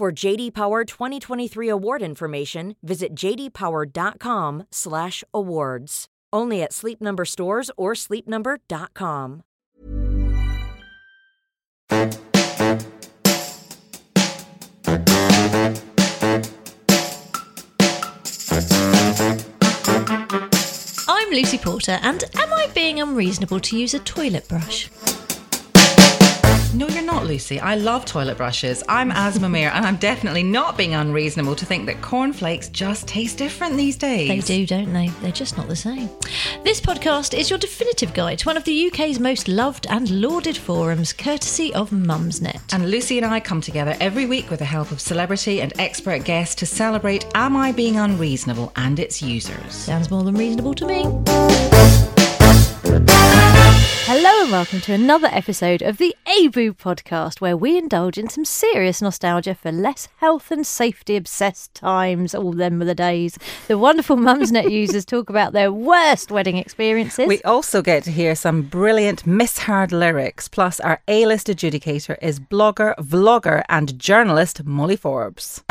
For JD Power 2023 award information, visit jdpower.com/awards. Only at Sleep Number stores or sleepnumber.com. I'm Lucy Porter, and am I being unreasonable to use a toilet brush? No, you're not, Lucy. I love toilet brushes. I'm Aasmah Mir, and I'm definitely not being unreasonable to think that cornflakes just taste different these days. They do, don't they? They're just not the same. This podcast is your definitive guide to one of the UK's most loved and lauded forums, courtesy of Mumsnet. And Lucy and I come together every week with the help of celebrity and expert guests to celebrate Am I Being Unreasonable and its users. Sounds more than reasonable to me. Hello and welcome to another episode of the AIBU podcast, where we indulge in some serious nostalgia for less health and safety obsessed times. All them were the days. The wonderful Mumsnet users talk about their worst wedding experiences. We also get to hear some brilliant misheard lyrics, plus our A-list adjudicator is blogger, vlogger and journalist Molly Forbes.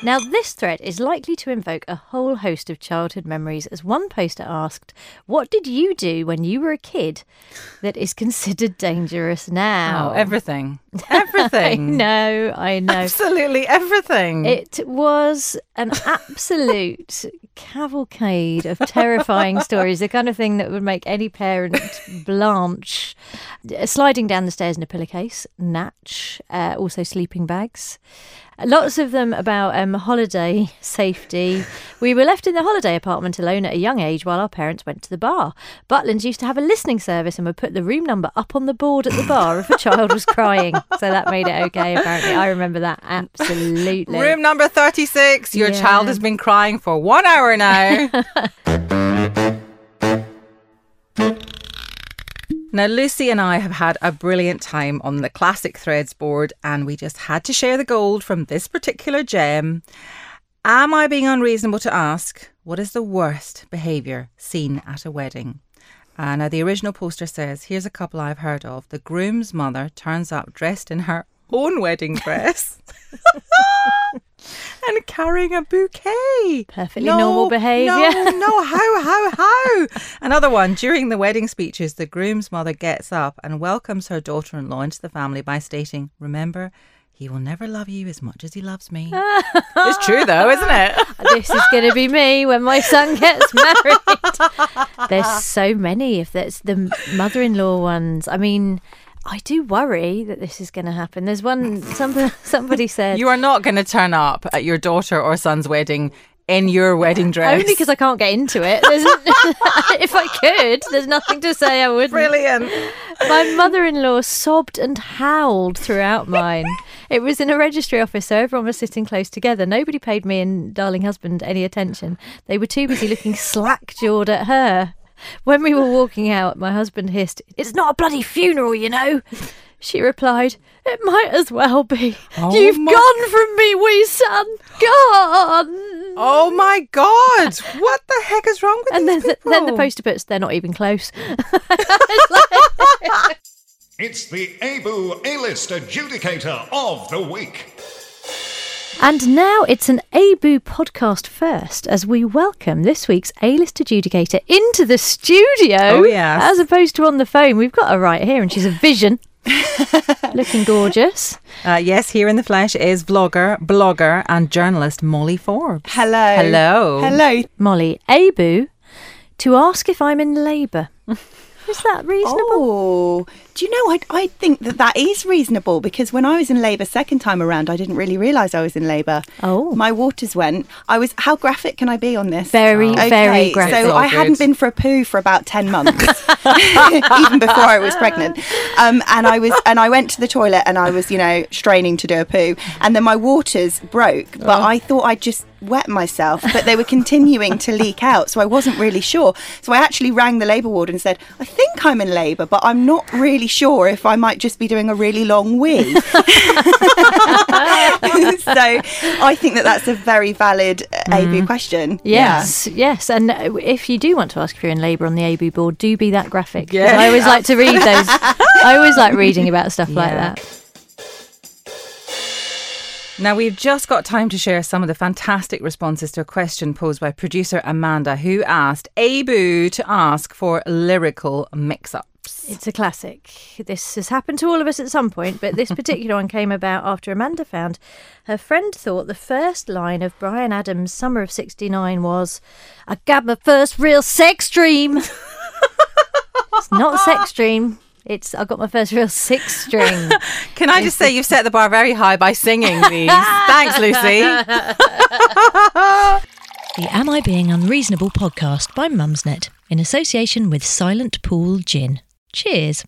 Now, this thread is likely to invoke a whole host of childhood memories, as one poster asked, What did you do when you were a kid that is considered dangerous now? Oh, everything. Everything. I know, I know. Absolutely everything. It was an absolute cavalcade of terrifying stories, the kind of thing that would make any parent blanch. Sliding down the stairs in a pillowcase, natch, uh, also sleeping bags. Lots of them about um, holiday safety. We were left in the holiday apartment alone at a young age while our parents went to the bar. Butlins used to have a listening service and would put the room number up on the board at the bar if a child was crying. So that made it okay, apparently. I remember that absolutely. Room number 36. Your Yeah. child has been crying for one hour now. now, Lucy and I have had a brilliant time on the Classic Threads board, and we just had to share the gold from this particular gem. Am I being unreasonable to ask what is the worst behaviour seen at a wedding? Uh, now, the original poster says here's a couple I've heard of. The groom's mother turns up dressed in her own wedding dress and carrying a bouquet. Perfectly normal behaviour. No, no, how, how, how? Another one. During the wedding speeches, the groom's mother gets up and welcomes her daughter in law into the family by stating, Remember, he will never love you as much as he loves me. it's true, though, isn't it? this is going to be me when my son gets married. There's so many If that's the mother-in-law ones. I mean, I do worry that this is going to happen. There's one somebody somebody said You are not going to turn up at your daughter or son's wedding in your wedding dress. only because I can't get into it. There's n- if I could, there's nothing to say I wouldn't. Brilliant. My mother-in-law sobbed and howled throughout mine. It was in a registry office, so everyone was sitting close together. Nobody paid me and darling husband any attention. They were too busy looking slack-jawed at her. When we were walking out, my husband hissed, "It's not a bloody funeral, you know." She replied, "It might as well be. Oh You've my- gone from me, wee son, gone." Oh my God. What the heck is wrong with And then, these the, people? then the poster puts, "They're not even close." It's the AIBU A-List Adjudicator of the Week. And now it's an AIBU podcast first as we welcome this week's A-list adjudicator into the studio. Oh, yes. As opposed to on the phone. We've got her right here and she's a vision. Looking gorgeous. Uh, yes, here in the flesh is vlogger, blogger, and journalist Molly Forbes. Hello. Hello. Hello. Molly, AIBU, to ask if I'm in labour. Is that reasonable? Oh, do you know? I I think that that is reasonable because when I was in labour second time around, I didn't really realise I was in labour. Oh. my waters went. I was. How graphic can I be on this? Very, very graphic. So I hadn't been for a poo for about ten months, even before I was pregnant. Um, and I was, and I went to the toilet and I was, you know, straining to do a poo, and then my waters broke. Oh. But I thought I'd just wet myself, but they were continuing to leak out, so I wasn't really sure. So I actually rang the labour ward and said, "I think I'm in labour, but I'm not really sure if I might just be doing a really long wee." so I think that that's a very valid uh, AIBU question. Yes, yes. And uh, if you do want to ask if you're in labour on the AIBU board, do be that graphic. Yeah. I always like to read those. I always like reading about stuff like that. Now, we've just got time to share some of the fantastic responses to a question posed by producer Amanda, who asked AIBU to ask for lyrical mix ups. It's a classic. This has happened to all of us at some point, but this particular one came about after Amanda found her friend thought the first line of Bryan Adams' Summer of 69 was, I got my first real sex dream. it's not a sex dream. It's I got my first real six string. Can I just say you've set the bar very high by singing these? Thanks, Lucy. The Am I Being Unreasonable podcast by Mumsnet in association with Silent Pool Gin. Cheers.